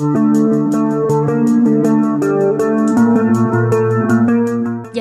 Giải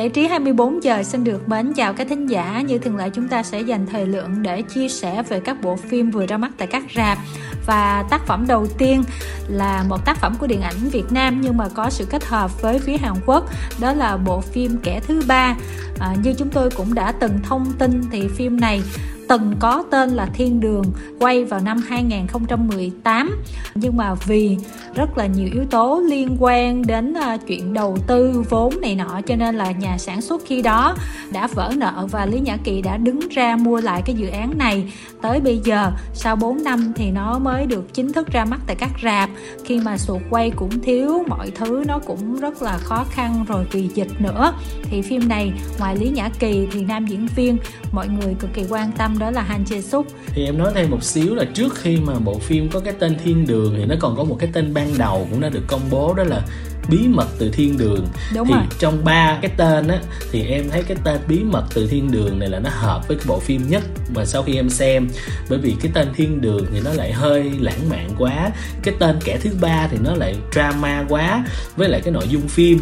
trí 24 giờ xin được mến chào các thính giả. Như thường lệ, chúng ta sẽ dành thời lượng để chia sẻ về các bộ phim vừa ra mắt tại các rạp. Và tác phẩm đầu tiên là một tác phẩm của điện ảnh Việt Nam, nhưng mà có sự kết hợp với phía Hàn Quốc. Đó là bộ phim Kẻ thứ ba. À, như chúng tôi cũng đã từng thông tin thì phim này từng có tên là Thiên Đường quay vào năm 2018 nhưng mà vì rất là nhiều yếu tố liên quan đến uh, chuyện đầu tư vốn này nọ cho nên là nhà sản xuất khi đó đã vỡ nợ và Lý Nhã Kỳ đã đứng ra mua lại cái dự án này. Tới bây giờ sau 4 năm thì nó mới được chính thức ra mắt tại các rạp. Khi mà sụt quay cũng thiếu mọi thứ nó cũng rất là khó khăn rồi vì dịch nữa. Thì phim này ngoài Lý Nhã Kỳ thì nam diễn viên mọi người cực kỳ quan tâm đó là Han Jae Suk thì em nói thêm một xíu là trước khi mà bộ phim có cái tên Thiên Đường thì nó còn có một cái tên ban đầu cũng đã được công bố đó là bí mật từ thiên đường. Đúng thì rồi. trong ba cái tên á thì em thấy cái tên bí mật từ thiên đường này là nó hợp với cái bộ phim nhất mà sau khi em xem. Bởi vì cái tên thiên đường thì nó lại hơi lãng mạn quá. Cái tên kẻ thứ ba thì nó lại drama quá với lại cái nội dung phim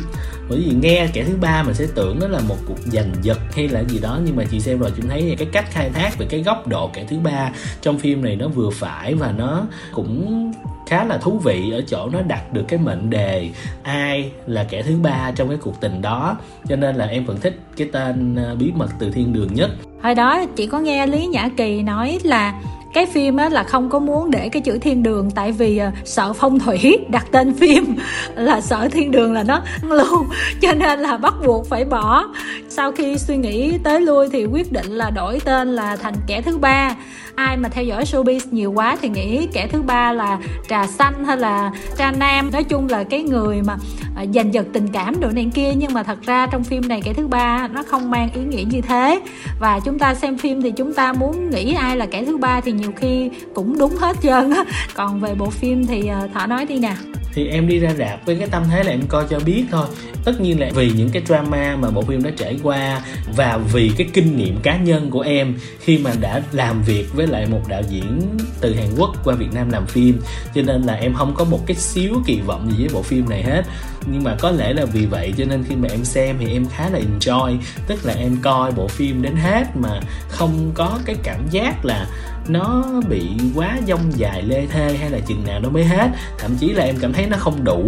bởi vì nghe kẻ thứ ba mình sẽ tưởng nó là một cuộc giành giật hay là gì đó, nhưng mà chị xem rồi, chị thấy cái cách khai thác về cái góc độ kẻ thứ ba trong phim này nó vừa phải và nó cũng khá là thú vị ở chỗ nó đặt được cái mệnh đề ai là kẻ thứ ba trong cái cuộc tình đó. Cho nên là em vẫn thích cái tên ờ, bí mật từ thiên đường nhất. Hồi đó chị có nghe Lý Nhã Kỳ nói là cái phim á là không có muốn để cái chữ thiên đường tại vì à, sợ phong thủy, đặt tên phim là sợ thiên đường là nó lưu cho nên là bắt buộc phải bỏ. Sau khi suy nghĩ tới lui thì quyết định là đổi tên là thành kẻ thứ ba. Ai mà theo dõi showbiz nhiều quá thì nghĩ kẻ thứ ba là trà xanh hay là trà nam. Nói chung là cái người mà à, giành giật tình cảm đồ này kia, nhưng mà thật ra trong phim này kẻ thứ ba nó không mang ý nghĩa như thế. Và chúng ta xem phim thì chúng ta muốn nghĩ ai là kẻ thứ ba thì nhiều khi cũng đúng hết trơn á. Còn về bộ phim thì ờ, thỏ nói đi nè. Thì em đi ra rạp với cái tâm thế là em coi cho biết thôi. Tất nhiên là vì những cái drama mà bộ phim đã trải qua và vì cái kinh nghiệm cá nhân của em khi mà đã làm việc với lại một đạo diễn từ Hàn Quốc qua Việt Nam làm phim. Cho nên là em không có một cái xíu kỳ vọng gì với bộ phim này hết. Nhưng mà có lẽ là vì vậy cho nên khi mà em xem thì em khá là enjoy. Tức là em coi bộ phim đến hết mà không có cái cảm giác là nó bị quá dông dài lê thê hay là chừng nào nó mới hết. Thậm chí là em cảm thấy nó không đủ.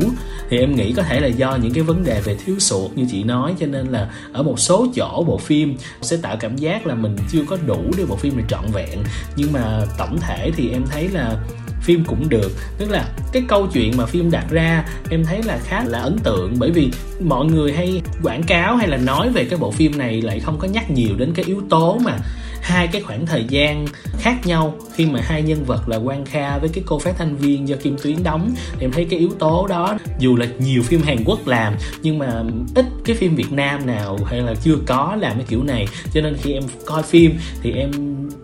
Thì em nghĩ có thể là do những cái vấn đề về thiếu sụt như chị nói, cho nên là ở một số chỗ bộ phim sẽ tạo cảm giác là mình chưa có đủ để bộ phim này trọn vẹn. Nhưng mà tổng thể thì em thấy là phim cũng được. Tức là cái câu chuyện mà phim đặt ra, em thấy là khá là ấn tượng. Bởi vì mọi người hay quảng cáo hay là nói về cái bộ phim này lại không có nhắc nhiều đến cái yếu tố mà hai cái khoảng thời gian khác nhau khi mà hai nhân vật là Quang Kha với cái cô phát thanh viên do Kim Tuyến đóng. Thì em thấy cái yếu tố đó, dù là nhiều phim Hàn Quốc làm, nhưng mà ít cái phim Việt Nam nào hay là chưa có làm cái kiểu này. Cho nên khi em coi phim thì em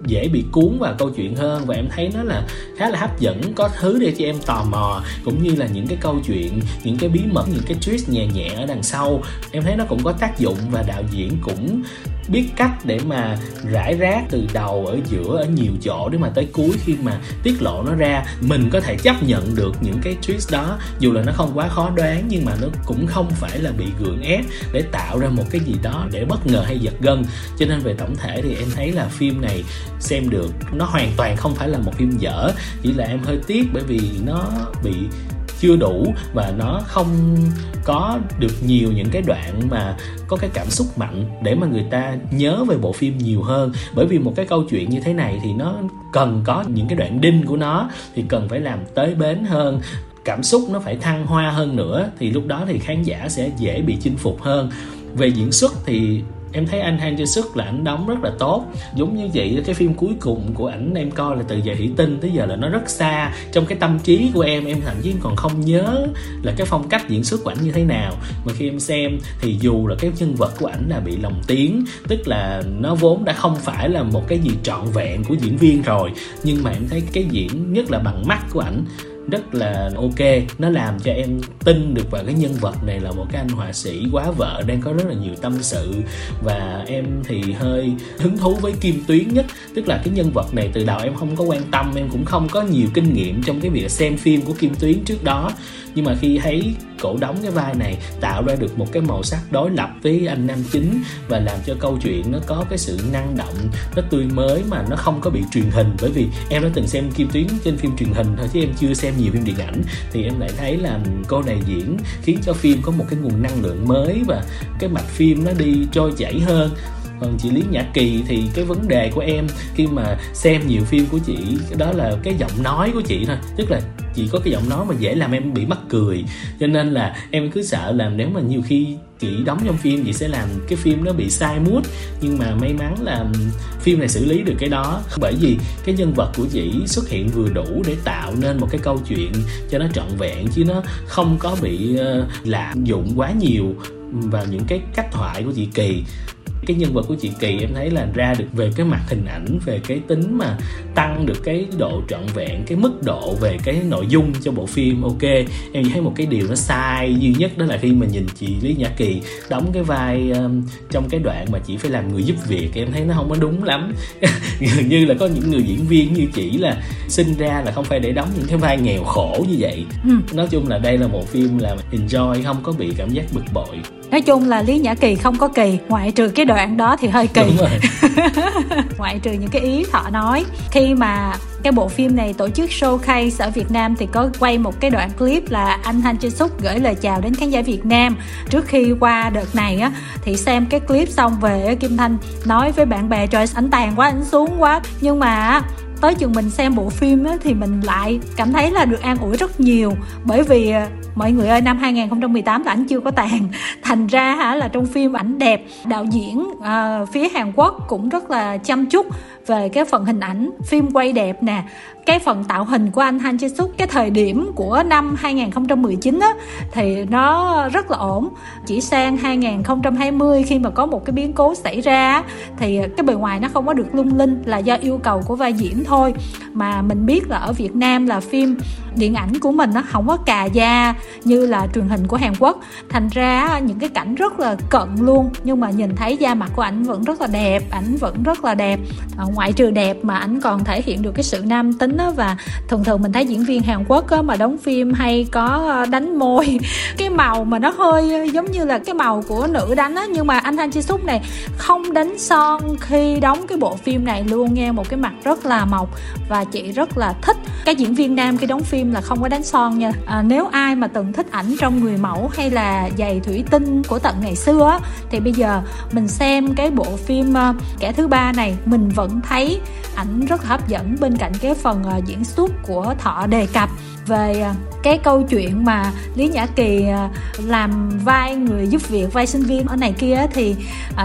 dễ bị cuốn vào câu chuyện hơn và em thấy nó là khá là hấp dẫn, có thứ để cho em tò mò, cũng như là những cái câu chuyện, những cái bí mật, những cái twist nhẹ nhẹ ở đằng sau. Em thấy nó cũng có tác dụng và đạo diễn cũng biết cách để mà rải rác từ đầu ở giữa, ở nhiều chỗ để mà tới cuối khi mà tiết lộ nó ra. Mình có thể chấp nhận được những cái twist đó, dù là nó không quá khó đoán, nhưng mà nó cũng không phải là bị gượng ép để tạo ra một cái gì đó để bất ngờ hay giật gân. Cho nên về tổng thể thì em thấy là phim này xem được, nó hoàn toàn không phải là một phim dở. Chỉ là em hơi tiếc bởi vì nó bị chưa đủ và nó không có được nhiều những cái đoạn mà có cái cảm xúc mạnh để mà người ta nhớ về bộ phim nhiều hơn. Bởi vì một cái câu chuyện như thế này thì nó cần có những cái đoạn đinh của nó thì cần phải làm tới bến hơn. Cảm xúc nó phải thăng hoa hơn nữa thì lúc đó thì khán giả sẽ dễ bị chinh phục hơn. Về diễn xuất thì em thấy anh Han Jae Suk là ảnh đóng rất là tốt. Giống như vậy, cái phim cuối cùng của ảnh em coi là từ giờ thủy tinh tới giờ là nó rất xa. Trong cái tâm trí của em em thậm chí còn không nhớ là cái phong cách diễn xuất của ảnh như thế nào. Mà khi em xem, thì dù là cái nhân vật của ảnh là bị lồng tiếng, tức là nó vốn đã không phải là một cái gì trọn vẹn của diễn viên rồi, nhưng mà em thấy cái diễn nhất là bằng mắt của ảnh rất là ok. Nó làm cho em tin được vào cái nhân vật này là một cái anh họa sĩ quá vợ đang có rất là nhiều tâm sự. Và em thì hơi hứng thú với kim tuyến nhất. Tức là cái nhân vật này từ đầu em không có quan tâm, em cũng không có nhiều kinh nghiệm trong cái việc xem phim của kim tuyến trước đó nhưng mà khi thấy cổ đóng cái vai này, tạo ra được một cái màu sắc đối lập với anh nam chính và làm cho câu chuyện nó có cái sự năng động, nó tươi mới mà nó không có bị truyền hình. Bởi vì em đã từng xem kim tuyến trên phim truyền hình thôi chứ em chưa xem nhiều phim điện ảnh. Thì em lại thấy là cô này diễn khiến cho phim có một cái nguồn năng lượng mới và cái mạch phim nó đi trôi chảy hơn. Còn chị lý nhã kỳ thì cái vấn đề của em khi mà xem nhiều phim của chị, đó là cái giọng nói của chị thôi, tức là chỉ có cái giọng nói mà dễ làm em bị mắc cười. Cho nên là em cứ sợ là nếu mà nhiều khi chị đóng trong phim chị sẽ làm cái phim nó bị sai mút nhưng mà may mắn là phim này xử lý được cái đó. Bởi vì cái nhân vật của chị xuất hiện vừa đủ để tạo nên một cái câu chuyện cho nó trọn vẹn chứ nó không có bị uh, lạm dụng quá nhiều vào những cái cách thoại của chị kỳ cái nhân vật của chị kỳ em thấy là ra được về cái mặt hình ảnh về cái tính mà tăng được cái độ trọn vẹn cái mức độ về cái nội dung cho bộ phim ok. Em thấy một cái điều nó sai duy nhất đó là khi mà nhìn chị lý nhã kỳ đóng cái vai um, trong cái đoạn mà chị phải làm người giúp việc em thấy nó không có đúng lắm. Gần như là có những người diễn viên như chỉ là sinh ra là không phải để đóng những cái vai nghèo khổ như vậy. Ừ. nói chung là đây là một phim là enjoy không có bị cảm giác bực bội. Nói chung là lý nhã kỳ không có kỳ ngoại trừ cái đoạn đó thì hơi kỳ. Ngoại trừ những cái ý thọ nói. Khi mà cái bộ phim này tổ chức showcase ở Việt Nam thì có quay một cái đoạn clip là anh Han Chae Suk gửi lời chào đến khán giả Việt Nam. Trước khi qua đợt này á thì xem cái clip xong về Kim Thanh nói với bạn bè trời ảnh tàn quá ảnh xuống quá. Nhưng mà tới chừng mình xem bộ phim á, thì mình lại cảm thấy là được an ủi rất nhiều. Bởi vì à, mọi người ơi năm 2018 là ảnh chưa có tàn. Thành ra hả là trong phim ảnh đẹp đạo diễn uh, phía Hàn Quốc cũng rất là chăm chút về cái phần hình ảnh phim quay đẹp nè, cái phần tạo hình của anh Han Jae Suk cái thời điểm của năm 2019 á, thì nó rất là ổn. Chỉ sang 2020 khi mà có một cái biến cố xảy ra thì cái bề ngoài nó không có được lung linh, là do yêu cầu của vai diễn thôi. Mà mình biết là ở Việt Nam là phim điện ảnh của mình nó không có cà da như là truyền hình của Hàn Quốc. Thành ra những cái cảnh rất là cận luôn, nhưng mà nhìn thấy da mặt của ảnh vẫn rất là đẹp, ảnh vẫn rất là đẹp. Ờ, ngoại trừ đẹp mà ảnh còn thể hiện được cái sự nam tính á và thường thường mình thấy diễn viên Hàn Quốc á mà đóng phim hay có ờ, đánh môi cái màu mà nó hơi ờ, giống như là cái màu của nữ đánh á. Nhưng mà anh Han Chi Suk này không đánh son khi đóng cái bộ phim này luôn nghe một cái mặt rất là mộc và chị rất là thích. Cái diễn viên nam khi đóng phim là không có đánh son nha. À, nếu ai mà từng thích ảnh trong người mẫu hay là giày thủy tinh của tận ngày xưa á, thì bây giờ mình xem cái bộ phim uh, kẻ thứ ba này mình vẫn thấy ảnh rất hấp dẫn bên cạnh cái phần ờ, diễn xuất của thọ đề cập về ờ, cái câu chuyện mà lý nhã kỳ ờ, làm vai người giúp việc, vai sinh viên ở này kia thì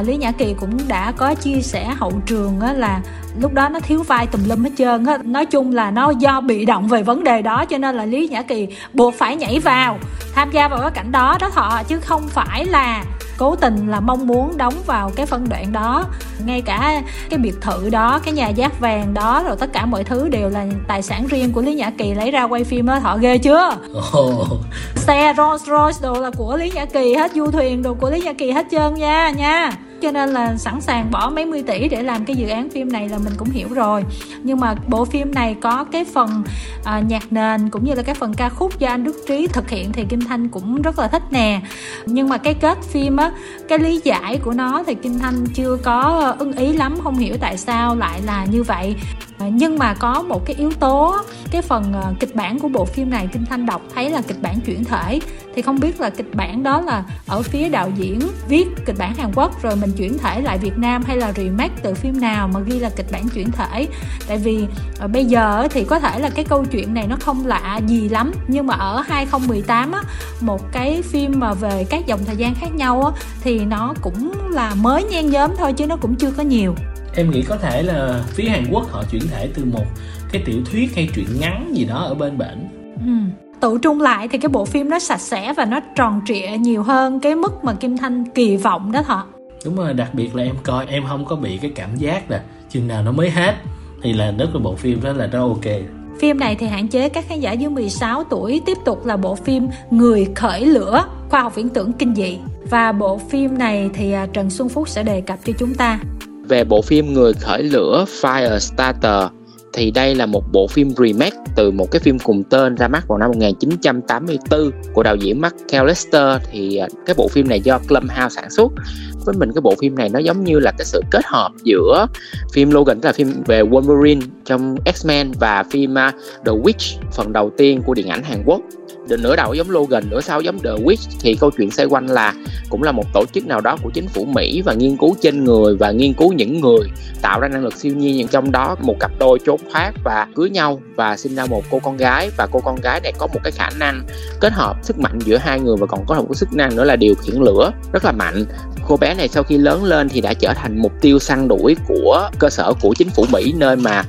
lý nhã kỳ cũng đã có chia sẻ hậu trường là lúc đó nó thiếu vai tùm lum hết trơn á. Nói chung là nó do bị động về vấn đề đó cho nên là lý nhã kỳ buộc phải nhảy vào, tham gia vào cái cảnh đó đó thọ, chứ không phải là cố tình là mong muốn đóng vào cái phân đoạn đó. Ngay cả cái biệt thự đó cái nhà giác vàng đó rồi tất cả mọi thứ đều là tài sản riêng của lý nhã kỳ lấy ra quay phim đó thọ ghê chưa? Oh. xe Rolls Royce đồ là của lý nhã kỳ hết du thuyền đồ của lý nhã kỳ hết trơn nha nha cho nên là sẵn sàng bỏ mấy mươi tỷ để làm cái dự án phim này là mình cũng hiểu rồi. Nhưng mà bộ phim này có cái phần à, nhạc nền cũng như là cái phần ca khúc do anh Đức Trí thực hiện thì Kim Thanh cũng rất là thích nè. Nhưng mà cái kết phim á cái lý giải của nó thì Kim Thanh chưa có ưng ý lắm không hiểu tại sao lại là như vậy nhưng mà có một cái yếu tố, cái phần ờ, kịch bản của bộ phim này Kim Thanh đọc thấy là kịch bản chuyển thể. Thì không biết là kịch bản đó là ở phía đạo diễn viết kịch bản Hàn Quốc rồi mình chuyển thể lại Việt Nam hay là remake từ phim nào mà ghi là kịch bản chuyển thể. Tại vì ờ, bây giờ thì có thể là cái câu chuyện này nó không lạ gì lắm. Nhưng mà ở 2018 á, một cái phim mà về các dòng thời gian khác nhau á, thì nó cũng là mới nhen nhóm thôi chứ nó cũng chưa có nhiều em nghĩ có thể là phía Hàn Quốc họ chuyển thể từ một cái tiểu thuyết hay truyện ngắn gì đó ở bên bển ừ tự trung lại thì cái bộ phim nó sạch sẽ và nó tròn trịa nhiều hơn cái mức mà Kim Thanh kỳ vọng đó thọ đúng rồi đặc biệt là em coi em không có bị cái cảm giác là chừng nào nó mới hết thì là rất là bộ phim đó là rất ok Phim này thì hạn chế các khán giả dưới 16 tuổi, tiếp tục là bộ phim Người khởi lửa, khoa học viễn tưởng kinh dị. Và bộ phim này thì à, Trần Xuân Phúc sẽ đề cập cho chúng ta. Về bộ phim Người khởi lửa Firestarter thì đây là một bộ phim remake từ một cái phim cùng tên ra mắt vào năm 1984 của đạo diễn Mark Lester thì à, cái bộ phim này do Blumhouse sản xuất với mình cái bộ phim này nó giống như là cái sự kết hợp giữa phim Logan tức là phim về Wolverine trong X-Men và phim uh, The Witch phần đầu tiên của điện ảnh Hàn Quốc. Nửa đầu giống Logan nửa sau giống The Witch thì câu chuyện xoay quanh là cũng là một tổ chức nào đó của chính phủ Mỹ và nghiên cứu trên người và nghiên cứu những người tạo ra năng lực siêu nhiên nhưng trong đó một cặp đôi trốn thoát và cưới nhau và sinh ra một cô con gái. Và cô con gái này có một cái khả năng kết hợp sức mạnh giữa hai người và còn có một cái sức năng nữa là điều khiển lửa rất là mạnh. Cô bé này sau khi lớn lên thì đã trở thành mục tiêu săn đuổi của cơ sở của chính phủ Mỹ nơi mà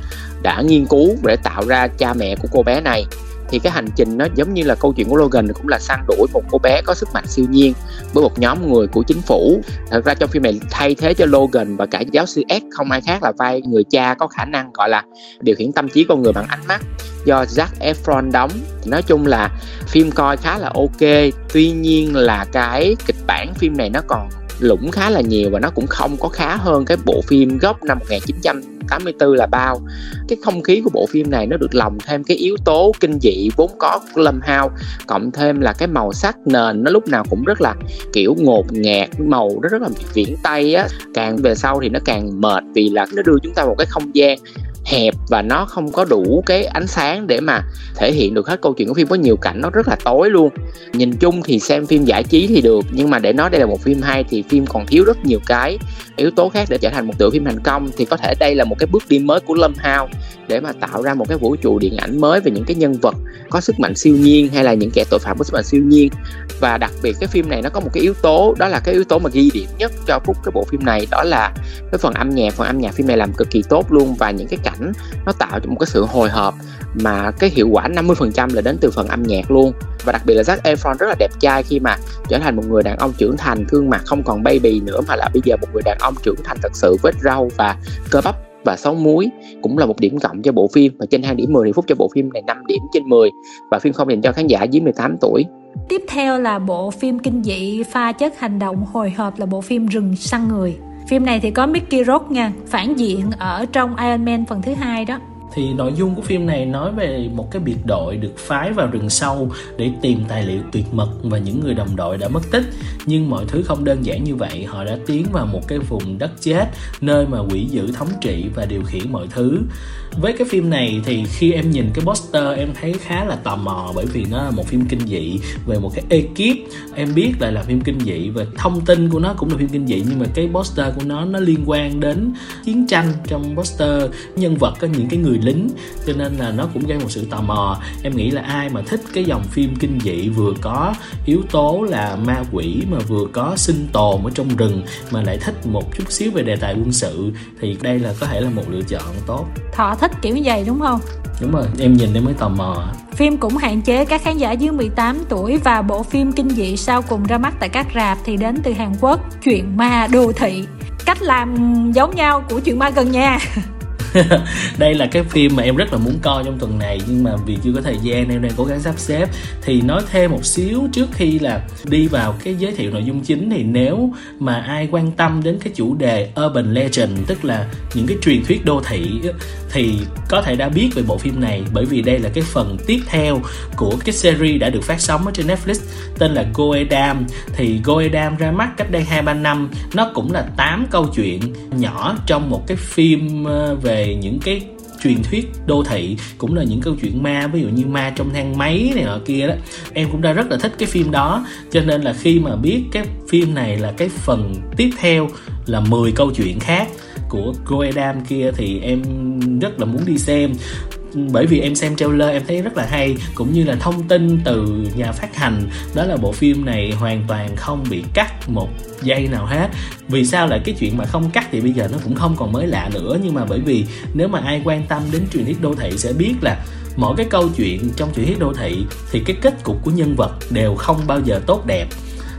đã nghiên cứu để tạo ra cha mẹ của cô bé này. Thì cái hành trình nó giống như là câu chuyện của Logan, cũng là săn đuổi một cô bé có sức mạnh siêu nhiên với một nhóm người của chính phủ. Thật ra trong phim này thay thế cho Logan và cả giáo sư S không ai khác là vai người cha có khả năng gọi là điều khiển tâm trí con người bằng ánh mắt do Zac Efron đóng. Nói chung là phim coi khá là ok, tuy nhiên là cái kịch bản phim này nó còn lũng khá là nhiều và nó cũng không có khá hơn cái bộ phim gốc năm 1984 là bao. Cái không khí của bộ phim này nó được lồng thêm cái yếu tố kinh dị vốn có của Lâm Hao, cộng thêm là cái màu sắc nền nó lúc nào cũng rất là, kiểu, ngột ngạt, màu nó rất là viễn tây á. Càng về sau thì nó càng mệt vì là nó đưa chúng ta một cái không gian hẹp và nó không có đủ cái ánh sáng để mà thể hiện được hết câu chuyện của phim. Có nhiều cảnh nó rất là tối luôn. Nhìn chung thì xem phim giải trí thì được, nhưng mà để nói đây là một phim hay thì phim còn thiếu rất nhiều cái yếu tố khác để trở thành một tựa phim thành công. Thì có thể đây là một cái bước đi mới của Lâm Hao để mà tạo ra một cái vũ trụ điện ảnh mới về những cái nhân vật có sức mạnh siêu nhiên hay là những kẻ tội phạm có sức mạnh siêu nhiên. Và đặc biệt cái phim này nó có một cái yếu tố, đó là cái yếu tố mà ghi điểm nhất cho phút cái bộ phim này, đó là cái phần âm nhạc. Phần âm nhạc phim này làm cực kỳ tốt luôn và những cái cảnh nó tạo cho một cái sự hồi hộp mà cái hiệu quả 50% là đến từ phần âm nhạc luôn. Và đặc biệt là Zac Efron rất là đẹp trai khi mà trở thành một người đàn ông trưởng thành, gương mặt không còn baby nữa mà là bây giờ một người đàn ông trưởng thành thật sự vết râu và cơ bắp và sống muối cũng là một điểm cộng cho bộ phim. Và trên 2 điểm 10 thì phút cho bộ phim này 5 điểm trên 10 và phim không dành cho khán giả dưới 18 tuổi. Tiếp theo là bộ phim kinh dị pha chất hành động hồi hộp là bộ phim Rừng săn người. Phim này thì có Mickey Rourke nha, phản diện ở trong Iron Man phần thứ hai đó thì nội dung của phim này nói về một cái biệt đội được phái vào rừng sâu để tìm tài liệu tuyệt mật và những người đồng đội đã mất tích. Nhưng mọi thứ không đơn giản như vậy, họ đã tiến vào một cái vùng đất chết, nơi mà quỷ dữ thống trị và điều khiển mọi thứ. Với cái phim này thì khi em nhìn cái poster, em thấy khá là tò mò bởi vì nó là một phim kinh dị về một cái ekip. Em biết là là phim kinh dị và thông tin của nó cũng là phim kinh dị, nhưng mà cái poster của nó nó liên quan đến chiến tranh trong poster. Nhân vật có những cái người lính cho nên là nó cũng gây một sự tò mò. Em nghĩ là ai mà thích cái dòng phim kinh dị vừa có yếu tố là ma quỷ mà vừa có sinh tồn ở trong rừng mà lại thích một chút xíu về đề tài quân sự thì đây là có thể là một lựa chọn tốt. Thọ thích kiểu như vậy đúng không? Đúng rồi em nhìn em mới tò mò. Phim cũng hạn chế các khán giả dưới 18 tuổi và bộ phim kinh dị sau cùng ra mắt tại các rạp thì đến từ Hàn Quốc chuyện ma đô thị. Cách làm giống nhau của chuyện ma gần nhà đây là cái phim mà em rất là muốn coi trong tuần này, nhưng mà vì chưa có thời gian em đang cố gắng sắp xếp. Thì nói thêm một xíu trước khi là đi vào cái giới thiệu nội dung chính thì nếu mà ai quan tâm đến cái chủ đề urban legend, tức là những cái truyền thuyết đô thị thì có thể đã biết về bộ phim này, bởi vì đây là cái phần tiếp theo của cái series đã được phát sóng ở trên Netflix, tên là Goedam thì Goedam ra mắt cách đây hai ba năm, nó cũng là 8 câu chuyện nhỏ trong một cái phim ờ, về về những cái truyền thuyết đô thị, cũng là những câu chuyện ma, ví dụ như ma trong thang máy này nọ kia đó. Em cũng đã rất là thích cái phim đó, cho nên là khi mà biết cái phim này là cái phần tiếp theo là 10 câu chuyện khác của Goedam kia thì em rất là muốn đi xem bởi vì em xem trailer em thấy rất là hay, cũng như là thông tin từ nhà phát hành. Đó là bộ phim này hoàn toàn không bị cắt một giây nào hết. Vì sao lại cái chuyện mà không cắt thì bây giờ nó cũng không còn mới lạ nữa. Nhưng mà bởi vì nếu mà ai quan tâm đến truyền thuyết đô thị sẽ biết là mỗi cái câu chuyện trong truyền thuyết đô thị thì cái kết cục của nhân vật đều không bao giờ tốt đẹp.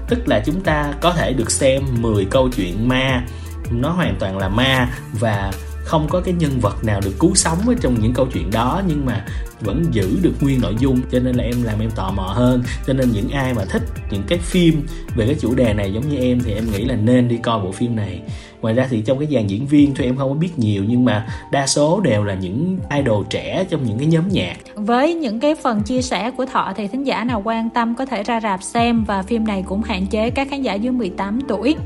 Tức là chúng ta có thể được xem 10 câu chuyện ma. Nó hoàn toàn là ma và không có cái nhân vật nào được cứu sống ở trong những câu chuyện đó, nhưng mà vẫn giữ được nguyên nội dung, cho nên là em làm em tò mò hơn. Cho nên những ai mà thích những cái phim về cái chủ đề này giống như em thì em nghĩ là nên đi coi bộ phim này. Ngoài ra thì trong cái dàn diễn viên thì em không có biết nhiều, nhưng mà đa số đều là những idol trẻ trong những cái nhóm nhạc. Với những cái phần chia sẻ của thọ thì thính giả nào quan tâm có thể ra rạp xem, và phim này cũng hạn chế các khán giả dưới 18 tuổi.